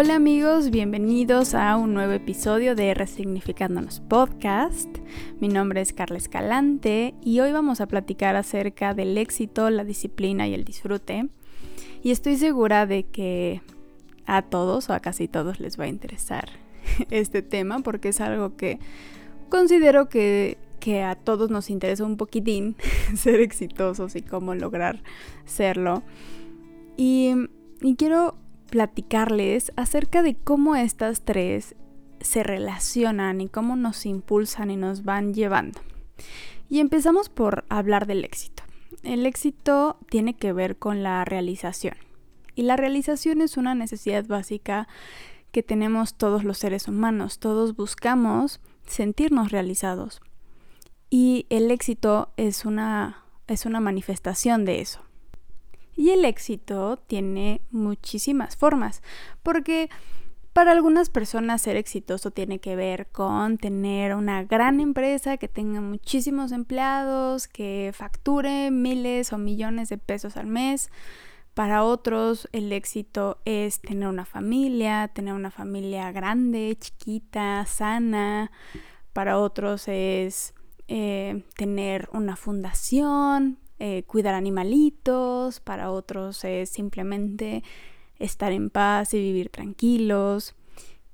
Hola amigos, bienvenidos a un nuevo episodio de Resignificándonos Podcast. Mi nombre es Carla Escalante y hoy vamos a platicar acerca del éxito, la disciplina y el disfrute. Y estoy segura de que a todos o a casi todos les va a interesar este tema porque es algo que considero que, que a todos nos interesa un poquitín ser exitosos y cómo lograr serlo. Y, y quiero platicarles acerca de cómo estas tres se relacionan y cómo nos impulsan y nos van llevando. Y empezamos por hablar del éxito. El éxito tiene que ver con la realización. Y la realización es una necesidad básica que tenemos todos los seres humanos. Todos buscamos sentirnos realizados. Y el éxito es una, es una manifestación de eso. Y el éxito tiene muchísimas formas, porque para algunas personas ser exitoso tiene que ver con tener una gran empresa que tenga muchísimos empleados, que facture miles o millones de pesos al mes. Para otros el éxito es tener una familia, tener una familia grande, chiquita, sana. Para otros es eh, tener una fundación, eh, cuidar animalitos, para otros es simplemente estar en paz y vivir tranquilos.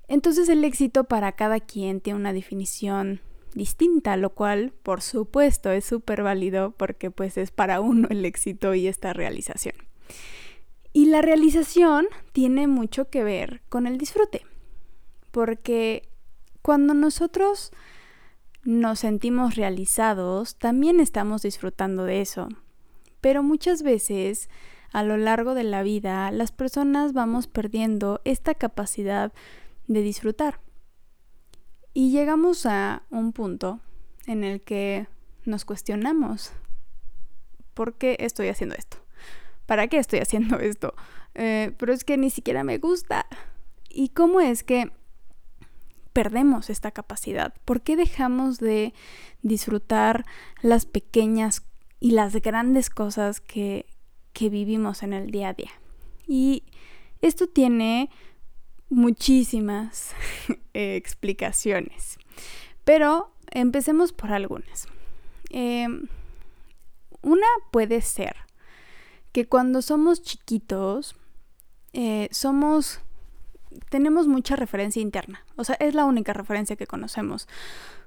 Entonces el éxito para cada quien tiene una definición distinta, lo cual por supuesto es súper válido porque pues es para uno el éxito y esta realización. Y la realización tiene mucho que ver con el disfrute, porque cuando nosotros nos sentimos realizados, también estamos disfrutando de eso. Pero muchas veces a lo largo de la vida las personas vamos perdiendo esta capacidad de disfrutar. Y llegamos a un punto en el que nos cuestionamos, ¿por qué estoy haciendo esto? ¿Para qué estoy haciendo esto? Eh, pero es que ni siquiera me gusta. ¿Y cómo es que perdemos esta capacidad? ¿Por qué dejamos de disfrutar las pequeñas y las grandes cosas que, que vivimos en el día a día? Y esto tiene muchísimas eh, explicaciones, pero empecemos por algunas. Em, una puede ser que cuando somos chiquitos, eh, somos tenemos mucha referencia interna. O sea, es la única referencia que conocemos.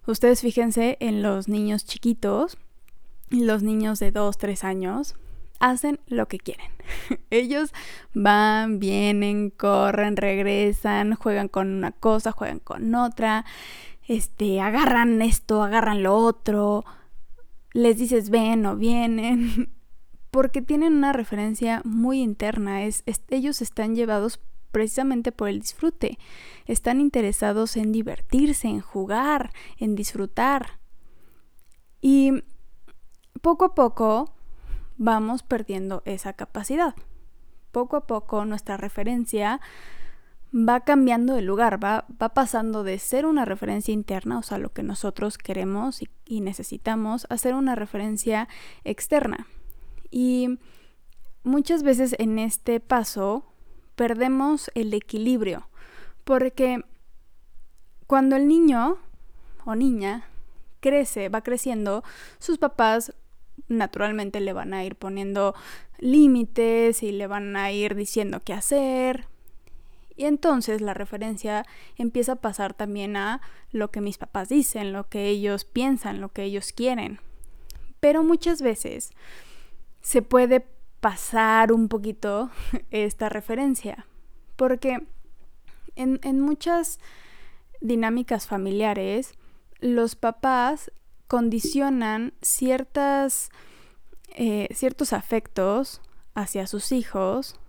Ustedes fíjense en los niños chiquitos, los niños de 2, 3 años, hacen lo que quieren. Ellos van, vienen, corren, regresan, juegan con una cosa, juegan con otra, este, agarran esto, agarran lo otro, les dices ven o vienen, porque tienen una referencia muy interna, es ellos están llevados precisamente por el disfrute. Están interesados en divertirse, en jugar, en disfrutar. Y poco a poco vamos perdiendo esa capacidad. Poco a poco nuestra referencia va cambiando de lugar, va, va pasando de ser una referencia interna, o sea, lo que nosotros queremos y, y necesitamos, a ser una referencia externa. Y muchas veces en este paso perdemos el equilibrio, porque cuando el niño o niña crece, va creciendo, sus papás naturalmente le van a ir poniendo límites y le van a ir diciendo qué hacer. Y entonces la referencia empieza a pasar también a lo que mis papás dicen, lo que ellos piensan, lo que ellos quieren. Pero muchas veces se puede pasar un poquito esta referencia. Porque en, muchas dinámicas familiares, los papás condicionan ciertas, eh, ciertos afectos hacia sus hijos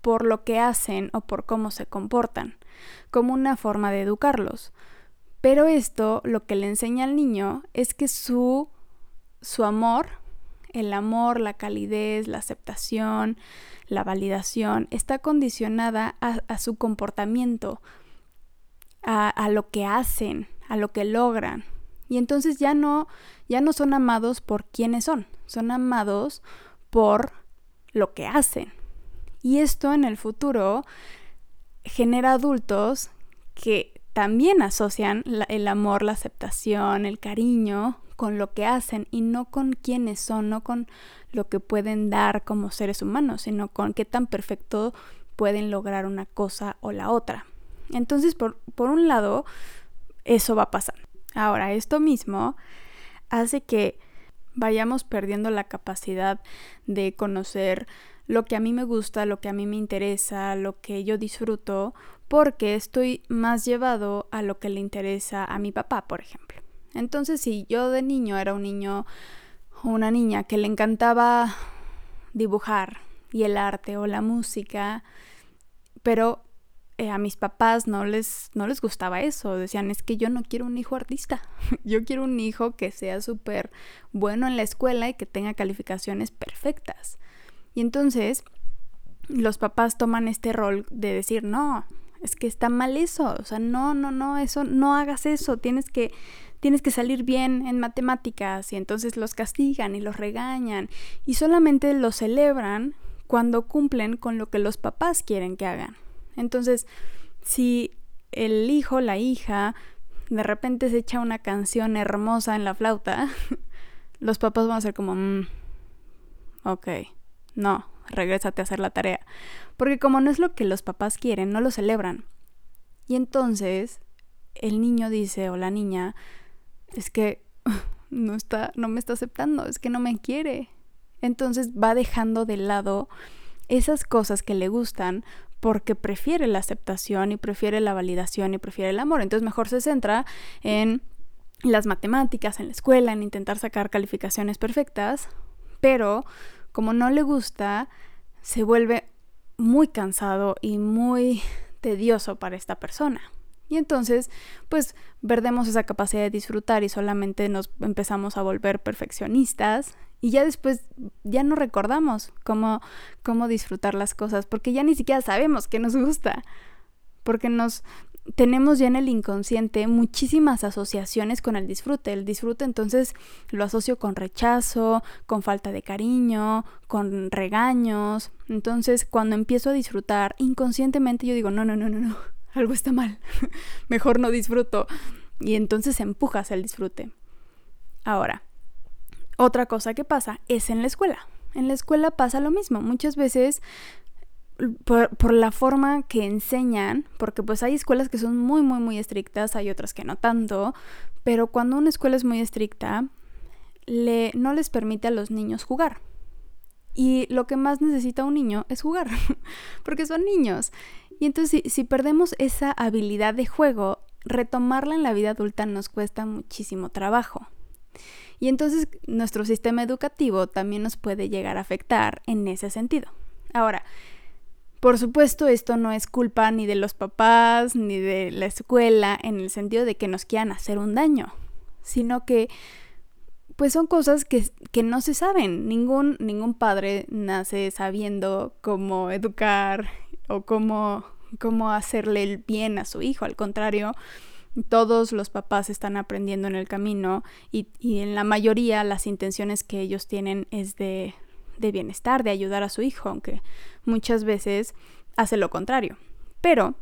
por lo que hacen o por cómo se comportan, como una forma de educarlos. Pero esto lo que le enseña al niño es que su, su amor el amor, la calidez, la aceptación, la validación, está condicionada a, su comportamiento, a, lo que hacen, a lo que logran. Y entonces ya no, ya no son amados por quienes son, son amados por lo que hacen. Y esto en el futuro genera adultos que también asocian el amor, la aceptación, el cariño con lo que hacen y no con quiénes son, no con lo que pueden dar como seres humanos, sino con qué tan perfecto pueden lograr una cosa o la otra. Entonces, por, por un lado, eso va pasando. Ahora, esto mismo hace que vayamos perdiendo la capacidad de conocer lo que a mí me gusta, lo que a mí me interesa, lo que yo disfruto, porque estoy más llevado a lo que le interesa a mi papá, por ejemplo. Entonces, si yo de niño era un niño o una niña que le encantaba dibujar y el arte o la música, pero eh, a mis papás no les, no les gustaba eso. Decían, es que yo no quiero un hijo artista. yo quiero un hijo que sea súper bueno en la escuela y que tenga calificaciones perfectas. Y entonces los papás toman este rol de decir, no, es que está mal eso. O sea, no, no, no, eso, no hagas eso. Tienes que, tienes que salir bien en matemáticas. Y entonces los castigan y los regañan. Y solamente los celebran cuando cumplen con lo que los papás quieren que hagan. Entonces, si el hijo, la hija, de repente se echa una canción hermosa en la flauta, los papás van a ser como, mm, ok, no, regrésate a hacer la tarea. Porque como no es lo que los papás quieren, no lo celebran. Y entonces el niño dice o la niña, es que no está, no me está aceptando, es que no me quiere. Entonces va dejando de lado esas cosas que le gustan porque prefiere la aceptación y prefiere la validación y prefiere el amor. Entonces mejor se centra en las matemáticas, en la escuela, en intentar sacar calificaciones perfectas, pero como no le gusta, se vuelve muy cansado y muy tedioso para esta persona. Y entonces, pues, perdemos esa capacidad de disfrutar y solamente nos empezamos a volver perfeccionistas y ya después ya no recordamos cómo, cómo disfrutar las cosas, porque ya ni siquiera sabemos qué nos gusta, porque nos tenemos ya en el inconsciente muchísimas asociaciones con el disfrute. El disfrute entonces lo asocio con rechazo, con falta de cariño, con regaños. Entonces cuando empiezo a disfrutar inconscientemente yo digo, no, no, no, no, no, algo está mal, mejor no disfruto. Y entonces empujas el disfrute. Ahora, otra cosa que pasa es en la escuela. En la escuela pasa lo mismo. Muchas veces por, la forma que enseñan, porque pues hay escuelas que son muy, muy, muy estrictas, hay otras que no tanto, pero cuando una escuela es muy estricta, le, no les permite a los niños jugar. Y lo que más necesita un niño es jugar, porque son niños. Y entonces si perdemos esa habilidad de juego, retomarla en la vida adulta nos cuesta muchísimo trabajo. Y entonces nuestro sistema educativo también nos puede llegar a afectar en ese sentido. Ahora, por supuesto, esto no es culpa ni de los papás ni de la escuela en el sentido de que nos quieran hacer un daño, sino que pues son cosas que, que no se saben. Ningún, ningún padre nace sabiendo cómo educar o cómo, cómo hacerle el bien a su hijo. Al contrario, todos los papás están aprendiendo en el camino y, en la mayoría las intenciones que ellos tienen es de, de bienestar, de ayudar a su hijo, aunque muchas veces hace lo contrario. Pero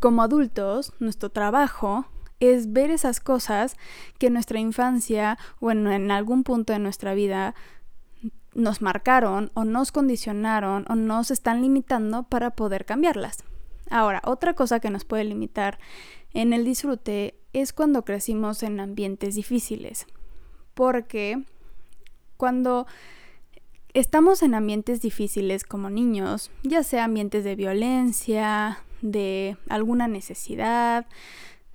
como adultos, nuestro trabajo es ver esas cosas que en nuestra infancia o en, algún punto de nuestra vida nos marcaron o nos condicionaron o nos están limitando para poder cambiarlas. Ahora, otra cosa que nos puede limitar en el disfrute es cuando crecimos en ambientes difíciles. Porque cuando estamos en ambientes difíciles como niños, ya sea ambientes de violencia, de alguna necesidad,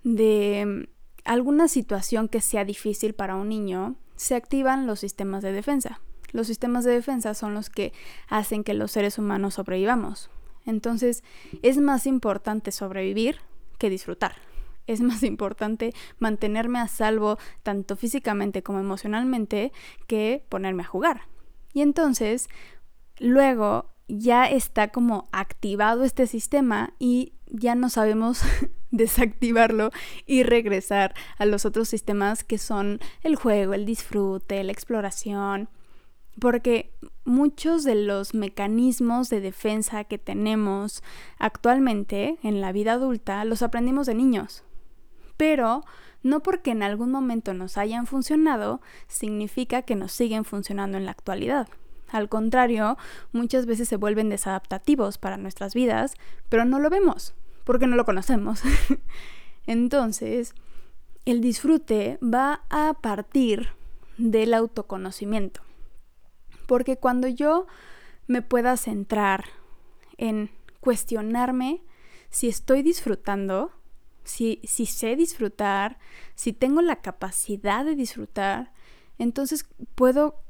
de alguna situación que sea difícil para un niño, se activan los sistemas de defensa. Los sistemas de defensa son los que hacen que los seres humanos sobrevivamos. Entonces, es más importante sobrevivir que disfrutar. Es más importante mantenerme a salvo tanto físicamente como emocionalmente que ponerme a jugar. Y entonces, luego ya está como activado este sistema y ya no sabemos desactivarlo y regresar a los otros sistemas que son el juego, el disfrute, la exploración. Porque muchos de los mecanismos de defensa que tenemos actualmente en la vida adulta los aprendimos de niños. Pero no porque en algún momento nos hayan funcionado, significa que nos siguen funcionando en la actualidad. Al contrario, muchas veces se vuelven desadaptativos para nuestras vidas, pero no lo vemos, porque no lo conocemos. Entonces, el disfrute va a partir del autoconocimiento. Porque cuando yo me pueda centrar en cuestionarme si estoy disfrutando, si, si sé disfrutar, si tengo la capacidad de disfrutar, entonces puedo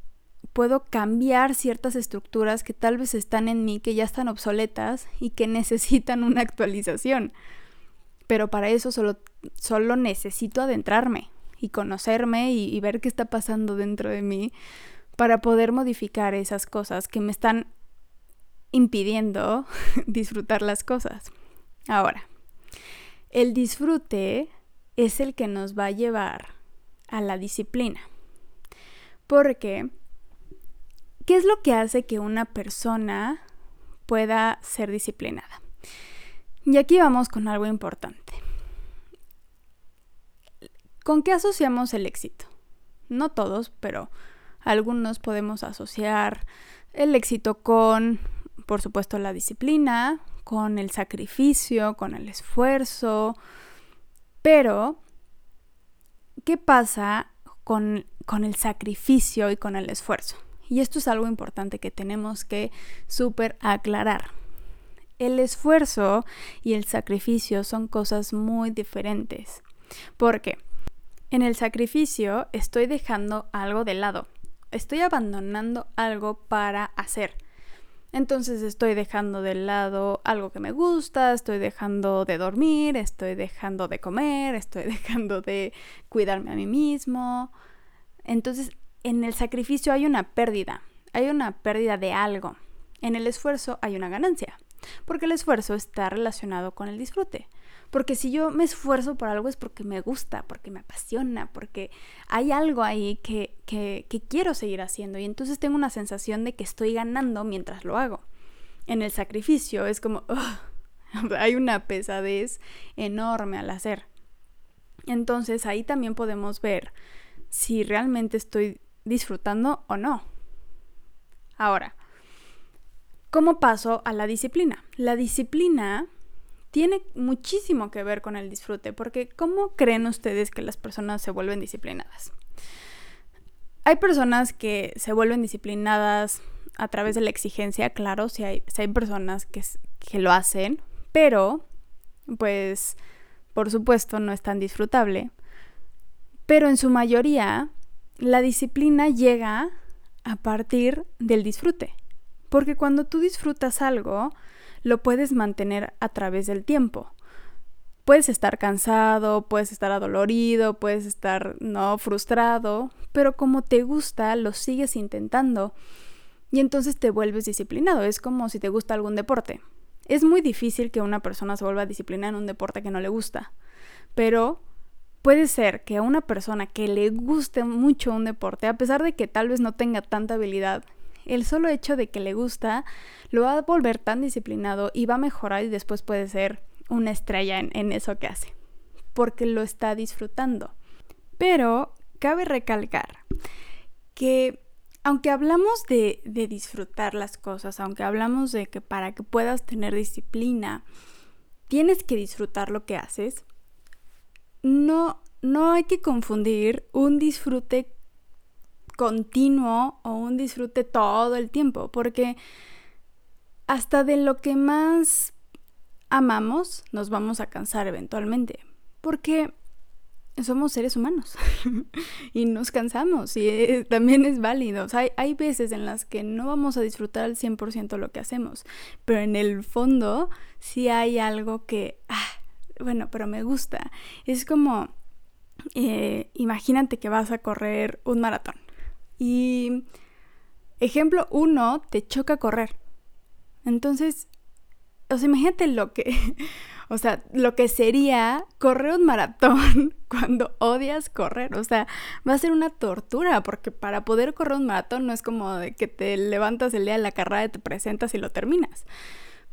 puedo cambiar ciertas estructuras que tal vez están en mí, que ya están obsoletas y que necesitan una actualización. Pero para eso solo, solo necesito adentrarme y conocerme y, y ver qué está pasando dentro de mí para poder modificar esas cosas que me están impidiendo disfrutar las cosas. Ahora, el disfrute es el que nos va a llevar a la disciplina. Porque ¿Qué es lo que hace que una persona pueda ser disciplinada? Y aquí vamos con algo importante. ¿Con qué asociamos el éxito? No todos, pero algunos podemos asociar el éxito con, por supuesto, la disciplina, con el sacrificio, con el esfuerzo. Pero, ¿qué pasa con, con el sacrificio y con el esfuerzo? Y esto es algo importante que tenemos que súper aclarar. El esfuerzo y el sacrificio son cosas muy diferentes. Porque en el sacrificio estoy dejando algo de lado. Estoy abandonando algo para hacer. Entonces estoy dejando de lado algo que me gusta, estoy dejando de dormir, estoy dejando de comer, estoy dejando de cuidarme a mí mismo. Entonces en el sacrificio hay una pérdida, hay una pérdida de algo. En el esfuerzo hay una ganancia, porque el esfuerzo está relacionado con el disfrute. Porque si yo me esfuerzo por algo es porque me gusta, porque me apasiona, porque hay algo ahí que, que, quiero seguir haciendo y entonces tengo una sensación de que estoy ganando mientras lo hago. En el sacrificio es como, hay una pesadez enorme al hacer. Entonces ahí también podemos ver si realmente estoy disfrutando o no. Ahora, ¿cómo paso a la disciplina? La disciplina tiene muchísimo que ver con el disfrute, porque ¿cómo creen ustedes que las personas se vuelven disciplinadas? Hay personas que se vuelven disciplinadas a través de la exigencia, claro, si hay, hay personas que, que lo hacen, pero pues por supuesto no es tan disfrutable. Pero en su mayoría la disciplina llega a partir del disfrute. Porque cuando tú disfrutas algo, lo puedes mantener a través del tiempo. Puedes estar cansado, puedes estar adolorido, puedes estar no frustrado, pero como te gusta, lo sigues intentando y entonces te vuelves disciplinado. Es como si te gusta algún deporte. Es muy difícil que una persona se vuelva disciplinada en un deporte que no le gusta, pero Puede ser que a una persona que le guste mucho un deporte, a pesar de que tal vez no tenga tanta habilidad, el solo hecho de que le gusta lo va a volver tan disciplinado y va a mejorar y después puede ser una estrella en, eso que hace, porque lo está disfrutando. Pero cabe recalcar que aunque hablamos de, de, disfrutar las cosas, aunque hablamos de que para que puedas tener disciplina, tienes que disfrutar lo que haces, no, no hay que confundir un disfrute continuo o un disfrute todo el tiempo, porque hasta de lo que más amamos nos vamos a cansar eventualmente, porque somos seres humanos y nos cansamos y eh, también es válido. hay, hay, veces en las que no vamos a disfrutar al 100% lo que hacemos, pero en el fondo sí hay algo que... Ah, bueno, pero me gusta. Es como, eh, imagínate que vas a correr un maratón. Y ejemplo uno, te choca correr. Entonces, o sea, imagínate lo que, o sea, lo que sería correr un maratón cuando odias correr. O sea, va a ser una tortura porque para poder correr un maratón no es como de que te levantas el día de la carrera, te presentas y lo terminas.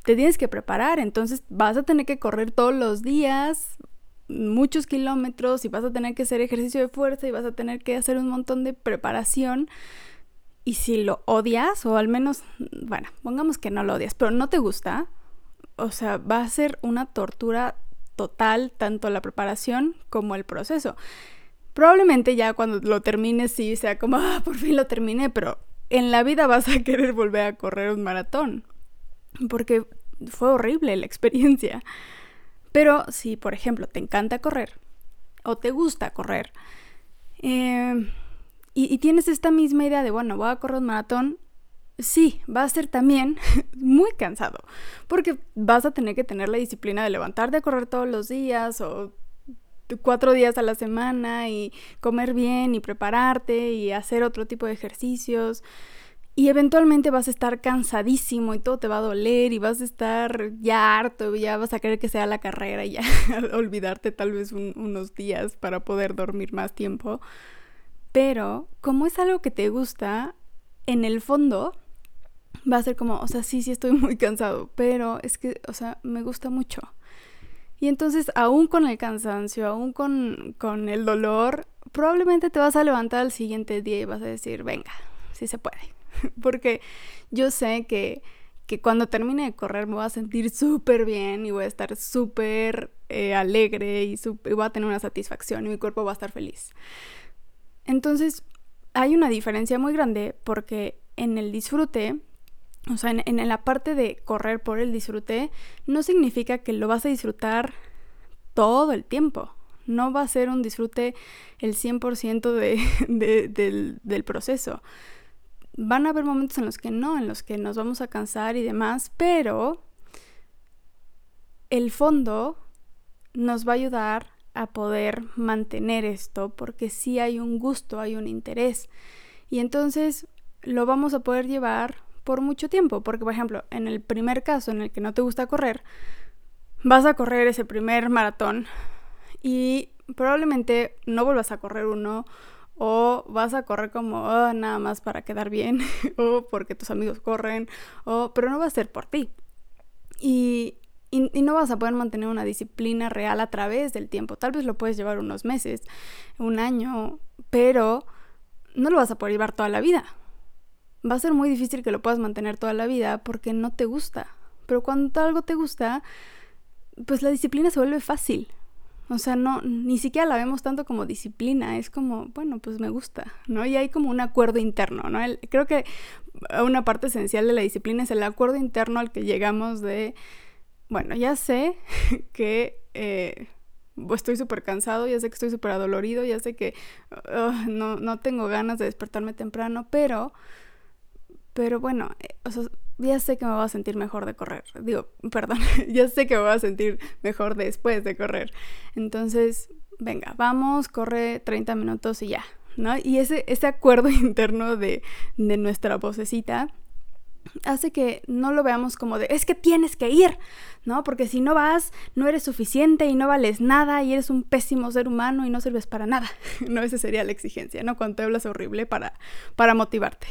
Te tienes que preparar, entonces vas a tener que correr todos los días, muchos kilómetros y vas a tener que hacer ejercicio de fuerza y vas a tener que hacer un montón de preparación. Y si lo odias, o al menos, bueno, pongamos que no lo odias, pero no te gusta, o sea, va a ser una tortura total, tanto la preparación como el proceso. Probablemente ya cuando lo termines sí sea como, ah, por fin lo terminé, pero en la vida vas a querer volver a correr un maratón, porque fue horrible la experiencia. Pero si, por ejemplo, te encanta correr o te gusta correr eh, y, y, tienes esta misma idea de, bueno, voy a correr un maratón, sí, va a ser también muy cansado, porque vas a tener que tener la disciplina de levantarte a correr todos los días o cuatro días a la semana y comer bien y prepararte y hacer otro tipo de ejercicios. Y eventualmente vas a estar cansadísimo y todo te va a doler y vas a estar ya harto ya vas a querer que sea la carrera y ya olvidarte tal vez unos días para poder dormir más tiempo. Pero como es algo que te gusta, en el fondo va a ser como, o sea, sí, sí estoy muy cansado, pero es que, o sea, me gusta mucho. Y entonces, aún con el cansancio, aún con, con el dolor, probablemente te vas a levantar al siguiente día y vas a decir, venga, sí se puede. Porque yo sé que, que cuando termine de correr me voy a sentir súper bien y voy a estar súper eh, alegre y, y voy a tener una satisfacción y mi cuerpo va a estar feliz. Entonces, hay una diferencia muy grande porque en el disfrute o sea, en, la parte de correr por el disfrute, no significa que lo vas a disfrutar todo el tiempo. No va a ser un disfrute el 100% de, del, del proceso. Van a haber momentos en los que no, en los que nos vamos a cansar y demás, pero el fondo nos va a ayudar a poder mantener esto porque sí hay un gusto, hay un interés. Y entonces lo vamos a poder llevar por mucho tiempo, porque por ejemplo, en el primer caso en el que no te gusta correr, vas a correr ese primer maratón y probablemente no vuelvas a correr uno o vas a correr como ah, nada más para quedar bien o porque tus amigos corren o pero no va a ser por ti y, y, y, no vas a poder mantener una disciplina real a través del tiempo tal vez lo puedes llevar unos meses un año pero no lo vas a poder llevar toda la vida va a ser muy difícil que lo puedas mantener toda la vida porque no te gusta. Pero cuando algo te gusta, pues la disciplina se vuelve fácil. O sea, no, ni siquiera la vemos tanto como disciplina, es como, bueno, pues me gusta, ¿no? Y hay como un acuerdo interno, ¿no? creo que una parte esencial de la disciplina es el acuerdo interno al que llegamos de, bueno, ya sé que eh, estoy súper cansado, ya sé que estoy súper adolorido, ya sé que no, no tengo ganas de despertarme temprano, pero pero bueno, eh, o sea, ya sé que me voy a sentir mejor de correr. Digo, perdón, ya sé que me voy a sentir mejor después de correr. Entonces, venga, vamos, corre 30 minutos y ya, ¿no? Y ese, ese acuerdo interno de, de nuestra vocecita hace que no lo veamos como de, es que tienes que ir, ¿no? Porque si no vas, no eres suficiente y no vales nada y eres un pésimo ser humano y no sirves para nada. No, esa sería la exigencia, ¿no? Cuando te hablas horrible para, para motivarte.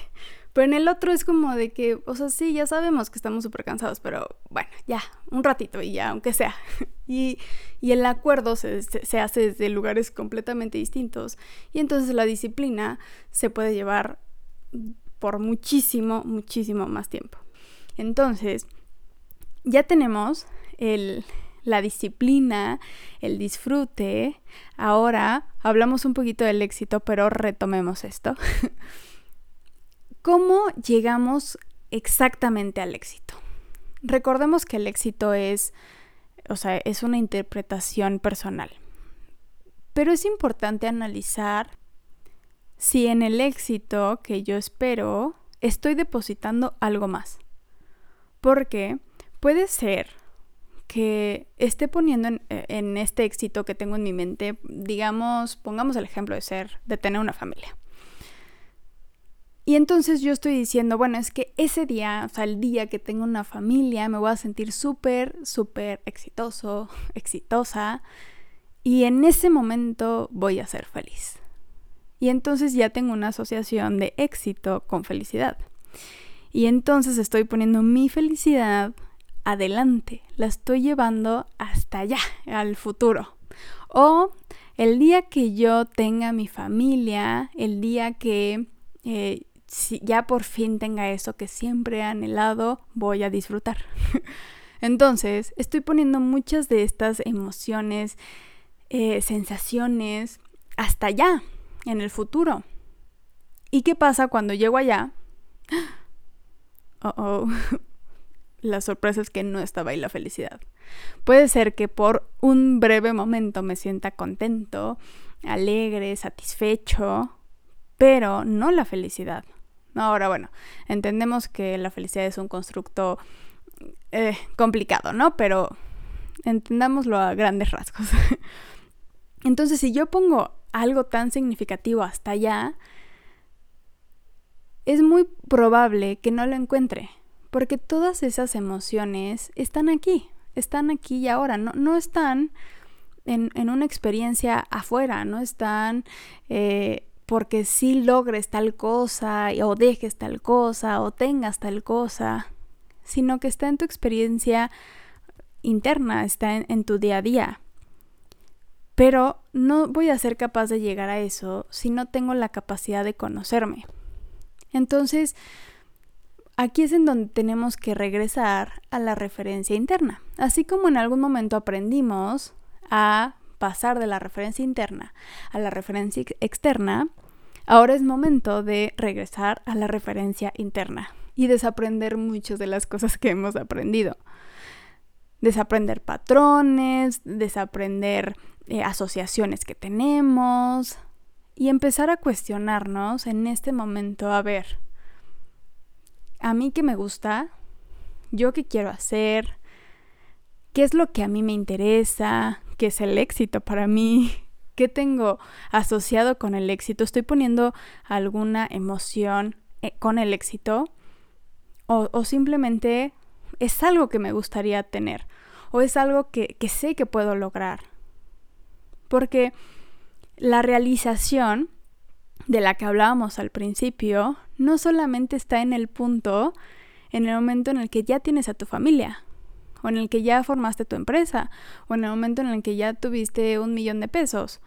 Pero en el otro es como de que, o sea, sí, ya sabemos que estamos súper cansados, pero bueno, ya, un ratito y ya, aunque sea. Y, y el acuerdo se, se, hace desde lugares completamente distintos. Y entonces la disciplina se puede llevar por muchísimo, muchísimo más tiempo. Entonces, ya tenemos el, la disciplina, el disfrute. Ahora hablamos un poquito del éxito, pero retomemos esto. ¿Cómo llegamos exactamente al éxito? Recordemos que el éxito es, o sea, es una interpretación personal. Pero es importante analizar si en el éxito que yo espero estoy depositando algo más. Porque puede ser que esté poniendo en, en, este éxito que tengo en mi mente, digamos, pongamos el ejemplo de ser, de tener una familia Y entonces yo estoy diciendo, bueno, es que ese día, o sea, el día que tengo una familia, me voy a sentir súper, súper exitoso, exitosa. Y en ese momento voy a ser feliz. Y entonces ya tengo una asociación de éxito con felicidad. Y entonces estoy poniendo mi felicidad adelante, la estoy llevando hasta allá, al futuro. O el día que yo tenga mi familia, el día que eh, ya por fin tenga eso que siempre he anhelado, voy a disfrutar. Entonces, estoy poniendo muchas de estas emociones, eh, sensaciones, hasta allá, en el futuro. ¿Y qué pasa cuando llego allá? Oh, oh. La sorpresa es que no estaba ahí la felicidad. Puede ser que por un breve momento me sienta contento, alegre, satisfecho, pero no la felicidad. Ahora, bueno, entendemos que la felicidad es un constructo eh, complicado, ¿no? Pero entendámoslo a grandes rasgos. Entonces, si yo pongo algo tan significativo hasta allá, es muy probable que no lo encuentre, porque todas esas emociones están aquí, están aquí y ahora, no, no están en, una experiencia afuera, no están eh, porque si logres tal cosa o dejes tal cosa o tengas tal cosa, sino que está en tu experiencia interna, está en tu día a día. Pero no voy a ser capaz de llegar a eso si no tengo la capacidad de conocerme. Entonces, aquí es en donde tenemos que regresar a la referencia interna. Así como en algún momento aprendimos a pasar de la referencia interna a la referencia externa, ahora es momento de regresar a la referencia interna y desaprender muchas de las cosas que hemos aprendido. Desaprender patrones, desaprender eh, asociaciones que tenemos, y empezar a cuestionarnos en este momento, a ver, a mí qué me gusta, yo qué quiero hacer, qué es lo que a mí me interesa, qué es el éxito. Para mí, qué tengo asociado con el éxito, estoy poniendo alguna emoción eh, con el éxito o, o simplemente es algo que me gustaría tener o es algo que, que sé que puedo lograr. Porque la realización de la que hablábamos al principio no solamente está en el punto, en el momento en el que ya tienes a tu familia, o en el que ya formaste tu empresa, o en el momento en el que ya tuviste un millón de pesos.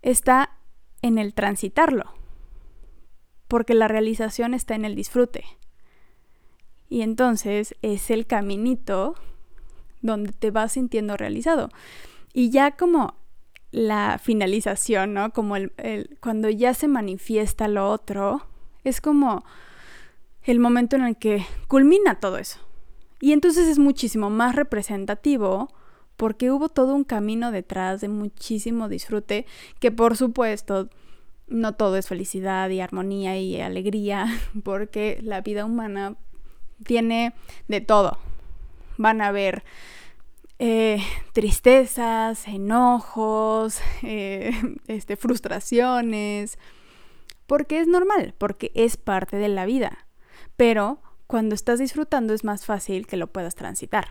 Está en el transitarlo, porque la realización está en el disfrute. Y entonces es el caminito donde te vas sintiendo realizado. Y ya como la finalización, ¿no? Como el, cuando ya se manifiesta lo otro, es como el momento en el que culmina todo eso. Y entonces es muchísimo más representativo porque hubo todo un camino detrás de muchísimo disfrute, que por supuesto no todo es felicidad y armonía y alegría, porque la vida humana tiene de todo. Van a haber eh, tristezas, enojos, eh, este, frustraciones, porque es normal, porque es parte de la vida. Pero cuando estás disfrutando es más fácil que lo puedas transitar.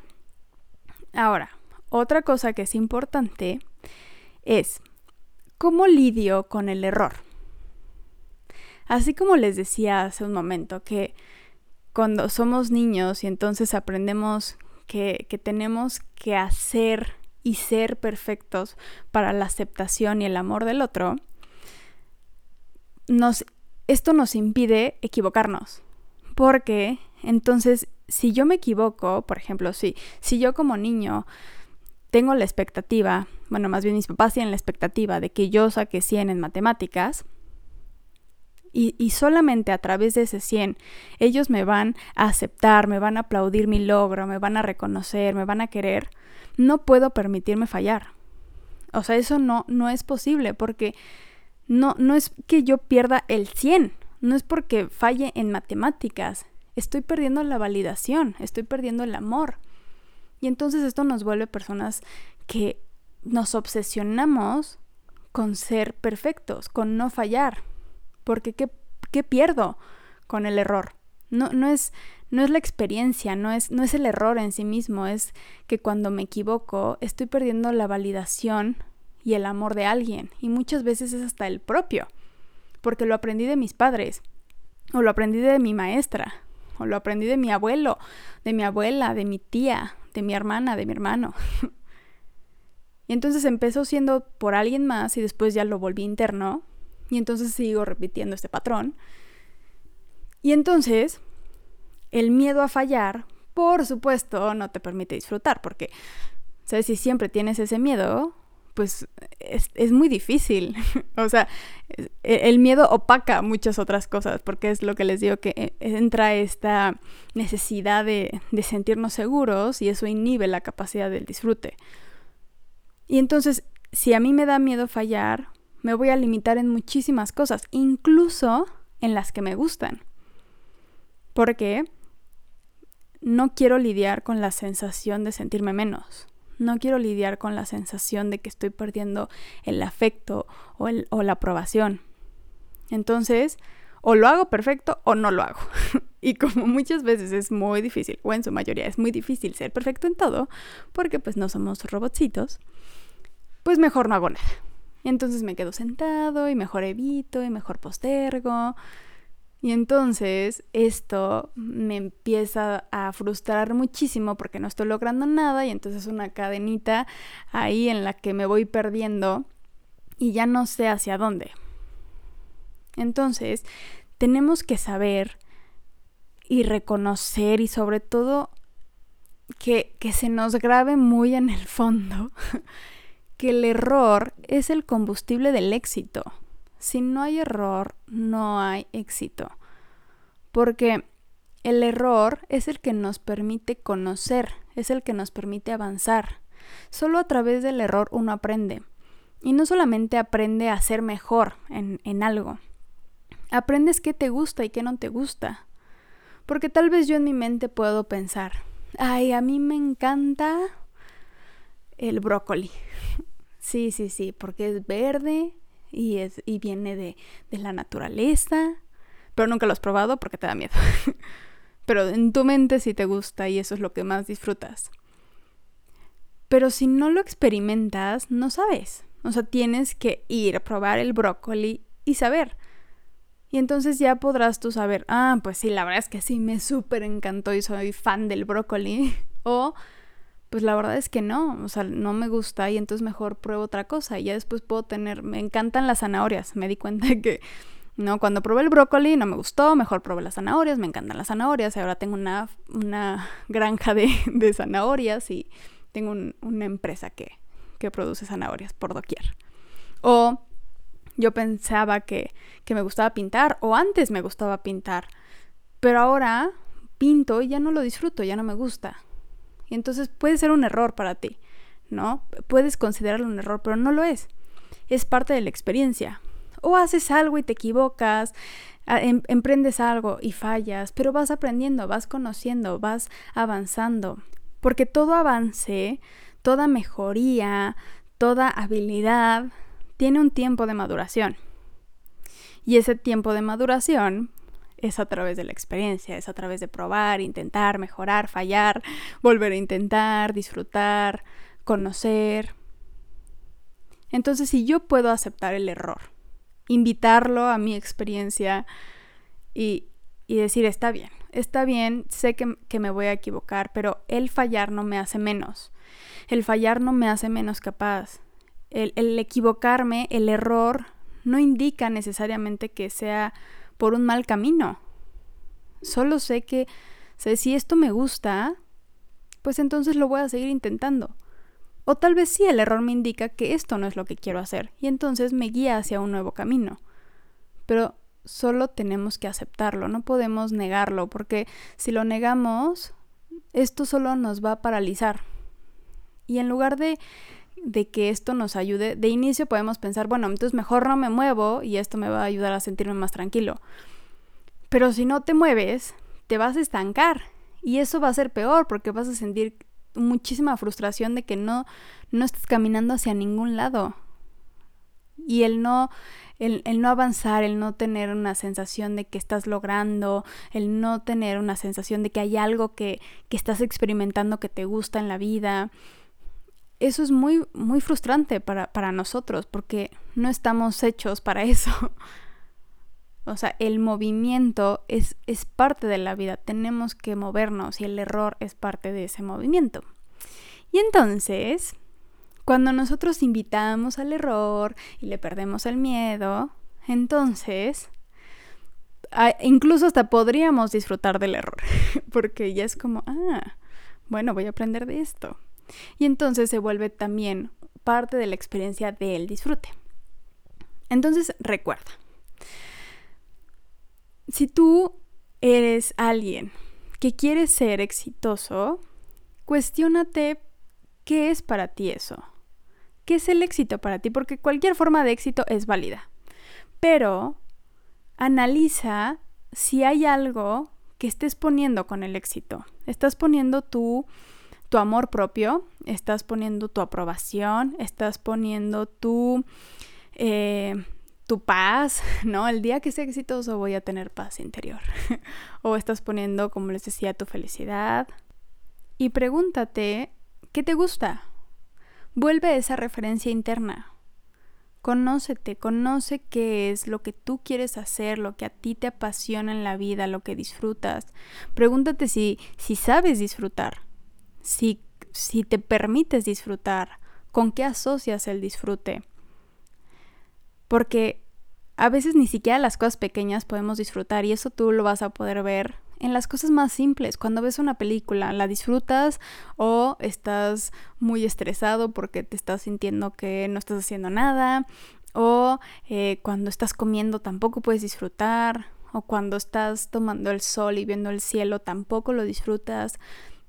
Ahora, otra cosa que es importante es cómo lidio con el error. Así como les decía hace un momento que cuando somos niños y entonces aprendemos que, tenemos que hacer y ser perfectos para la aceptación y el amor del otro, nos, esto nos impide equivocarnos. Porque entonces, si yo me equivoco, por ejemplo, si, si yo como niño tengo la expectativa, bueno, más bien mis papás tienen la expectativa de que yo saque 100 en matemáticas, y, solamente a través de ese 100 ellos me van a aceptar, me van a aplaudir mi logro, me van a reconocer, me van a querer, no puedo permitirme fallar. O sea, eso no, no es posible porque no, no es que yo pierda el 100, no es porque falle en matemáticas, estoy perdiendo la validación, estoy perdiendo el amor. Y entonces esto nos vuelve personas que nos obsesionamos con ser perfectos, con no fallar. Porque ¿qué, ¿Qué pierdo con el error? No, no, es, no es la experiencia, no es, no es el error en sí mismo, es que cuando me equivoco estoy perdiendo la validación y el amor de alguien, y muchas veces es hasta el propio, porque lo aprendí de mis padres, o lo aprendí de mi maestra, o lo aprendí de mi abuelo, de mi abuela, de mi tía, de mi hermana, de mi hermano. y entonces empezó siendo por alguien más y después ya lo volví interno, y entonces sigo repitiendo este patrón. Y entonces, el miedo a fallar, por supuesto, no te permite disfrutar, porque, ¿sabes? Si siempre tienes ese miedo, pues es, muy difícil. o sea, e, el miedo opaca muchas otras cosas, porque es lo que les digo, que eh, entra esta necesidad de, de sentirnos seguros y eso inhibe la capacidad del disfrute. Y entonces, si a mí me da miedo fallar, me voy a limitar en muchísimas cosas, incluso en las que me gustan. Porque no quiero lidiar con la sensación de sentirme menos. No quiero lidiar con la sensación de que estoy perdiendo el afecto o, o la aprobación. Entonces, o lo hago perfecto o no lo hago. y como muchas veces es muy difícil, o en su mayoría es muy difícil ser perfecto en todo, porque pues no somos robotcitos, pues mejor no hago nada. entonces me quedo sentado y mejor evito y mejor postergo y entonces esto me empieza a frustrar muchísimo porque no estoy logrando nada y entonces es una cadenita ahí en la que me voy perdiendo y ya no sé hacia dónde. Entonces, tenemos que saber y reconocer y sobre todo que, que se nos grabe muy en el fondo que el error es el combustible del éxito. Si no hay error, no hay éxito. Porque el error es el que nos permite conocer, es el que nos permite avanzar. Solo a través del error uno aprende. Y no solamente aprende a ser mejor en, en algo. Aprendes qué te gusta y qué no te gusta. Porque tal vez yo en mi mente puedo pensar, ay, a mí me encanta el brócoli. Sí, sí, sí, porque es verde, y, es, y viene de, de la naturaleza, pero nunca lo has probado porque te da miedo. pero en tu mente sí te gusta y eso es lo que más disfrutas. Pero si no lo experimentas, no sabes. O sea, tienes que ir a probar el brócoli y saber. Y entonces ya podrás tú saber, ah, pues sí, la verdad es que sí, me súper encantó y soy fan del brócoli. o pues la verdad es que no, o sea, no me gusta y entonces mejor pruebo otra cosa y ya después puedo tener, me encantan las zanahorias, me di cuenta que, no, cuando probé el brócoli no me gustó, mejor probé las zanahorias, me encantan las zanahorias y ahora tengo una, una granja de, de, zanahorias y tengo una empresa que, que produce zanahorias por doquier. O yo pensaba que, que me gustaba pintar o antes me gustaba pintar, pero ahora pinto y ya no lo disfruto, ya no me gusta entonces puede ser un error para ti, ¿no? Puedes considerarlo un error, pero no lo es. Es parte de la experiencia. O haces algo y te equivocas, em, emprendes algo y fallas, pero vas aprendiendo, vas conociendo, vas avanzando. Porque todo avance, toda mejoría, toda habilidad tiene un tiempo de maduración. Y ese tiempo de maduración es a través de la experiencia, es a través de probar, intentar, mejorar, fallar, volver a intentar, disfrutar, conocer. Entonces, si yo puedo aceptar el error, invitarlo a mi experiencia y, decir, está bien, está bien, sé que, que, me voy a equivocar, pero el fallar no me hace menos. El fallar no me hace menos capaz. El, el equivocarme, el error, no indica necesariamente que sea por un mal camino. Solo sé que sé, si esto me gusta, pues entonces lo voy a seguir intentando. O tal vez sí el error me indica que esto no es lo que quiero hacer y entonces me guía hacia un nuevo camino. Pero solo tenemos que aceptarlo, no podemos negarlo, porque si lo negamos, esto solo nos va a paralizar. Y en lugar de, de que esto nos ayude, de inicio podemos pensar, bueno, entonces mejor no me muevo y esto me va a ayudar a sentirme más tranquilo. Pero si no te mueves, te vas a estancar y eso va a ser peor porque vas a sentir muchísima frustración de que no, no estás caminando hacia ningún lado. Y el no, el, no avanzar, el no tener una sensación de que estás logrando, el no tener una sensación de que hay algo que, que estás experimentando que te gusta en la vida, eso es muy, muy frustrante para, para nosotros porque no estamos hechos para eso. O sea, el movimiento es, es parte de la vida, tenemos que movernos y el error es parte de ese movimiento. Y entonces, cuando nosotros invitamos al error y le perdemos el miedo, entonces incluso hasta podríamos disfrutar del error, porque ya es como, ah, bueno, voy a aprender de esto. Y entonces se vuelve también parte de la experiencia del disfrute. Entonces, recuerda, si tú eres alguien que quiere ser exitoso, cuestiónate qué es para ti eso. ¿Qué es el éxito para ti? Porque cualquier forma de éxito es válida. Pero analiza si hay algo que estés poniendo con el éxito. Estás poniendo tu, tu amor propio, estás poniendo tu aprobación, estás poniendo tu eh, tu paz, ¿no? El día que sea exitoso voy a tener paz interior. o estás poniendo, como les decía, tu felicidad. Y pregúntate, ¿qué te gusta? Vuelve a esa referencia interna. Conócete, conoce qué es lo que tú quieres hacer, lo que a ti te apasiona en la vida, lo que disfrutas. Pregúntate si, si sabes disfrutar, si, si te permites disfrutar, con qué asocias el disfrute. Porque a veces ni siquiera las cosas pequeñas podemos disfrutar y eso tú lo vas a poder ver en las cosas más simples. Cuando ves una película, la disfrutas o estás muy estresado porque te estás sintiendo que no estás haciendo nada o eh, cuando estás comiendo tampoco puedes disfrutar o cuando estás tomando el sol y viendo el cielo tampoco lo disfrutas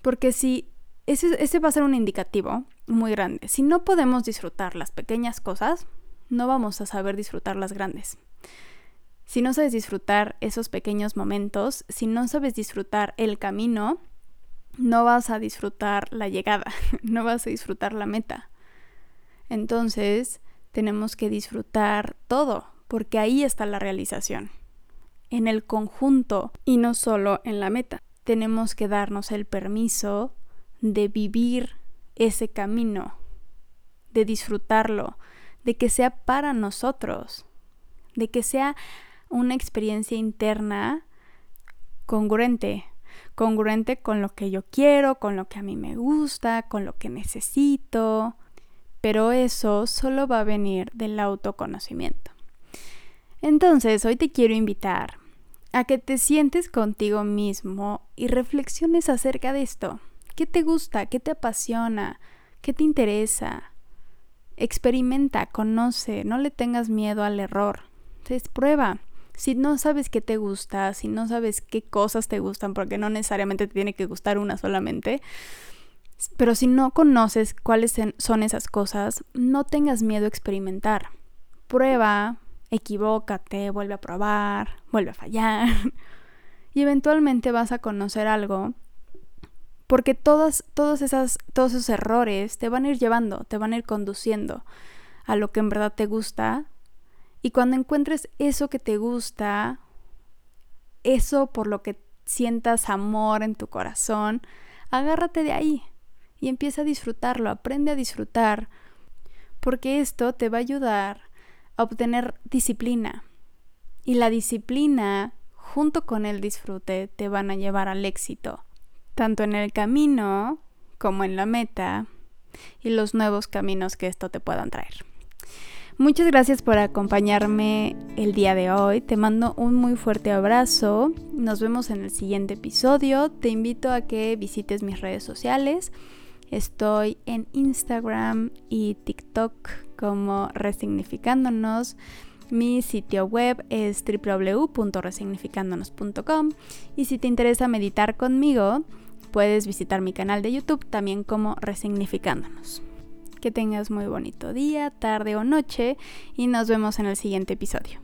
porque si ese, va a ser un indicativo muy grande. Si no podemos disfrutar las pequeñas cosas, no vamos a saber disfrutar las grandes. Si no sabes disfrutar esos pequeños momentos, si no sabes disfrutar el camino, no vas a disfrutar la llegada, no vas a disfrutar la meta. Entonces, tenemos que disfrutar todo, porque ahí está la realización, en el conjunto y no solo en la meta. Tenemos que darnos el permiso de vivir ese camino, de disfrutarlo, de que sea para nosotros, de que sea una experiencia interna congruente, congruente con lo que yo quiero, con lo que a mí me gusta, con lo que necesito, pero eso solo va a venir del autoconocimiento. Entonces, hoy te quiero invitar a que te sientes contigo mismo y reflexiones acerca de esto. ¿Qué te gusta? ¿Qué te apasiona? ¿Qué te interesa? Experimenta, conoce, no le tengas miedo al error. Entonces, prueba. Si no sabes qué te gusta, si no sabes qué cosas te gustan, porque no necesariamente te tiene que gustar una solamente, pero si no conoces cuáles son esas cosas, no tengas miedo a experimentar. Prueba, equivócate, vuelve a probar, vuelve a fallar. Y eventualmente vas a conocer algo porque todas, todos esos errores te van a ir llevando, te van a ir conduciendo a lo que en verdad te gusta. Y cuando encuentres eso que te gusta, eso por lo que sientas amor en tu corazón, agárrate de ahí y empieza a disfrutarlo, aprende a disfrutar, porque esto te va a ayudar a obtener disciplina. Y la disciplina, junto con el disfrute, te van a llevar al éxito tanto en el camino como en la meta y los nuevos caminos que esto te puedan traer. Muchas gracias por acompañarme el día de hoy. Te mando un muy fuerte abrazo. Nos vemos en el siguiente episodio. Te invito a que visites mis redes sociales. Estoy en Instagram y TikTok como Resignificándonos. Mi sitio web es www.resignificándonos.com y si te interesa meditar conmigo, puedes visitar mi canal de YouTube también como Resignificándonos. Que tengas muy bonito día, tarde o noche y nos vemos en el siguiente episodio.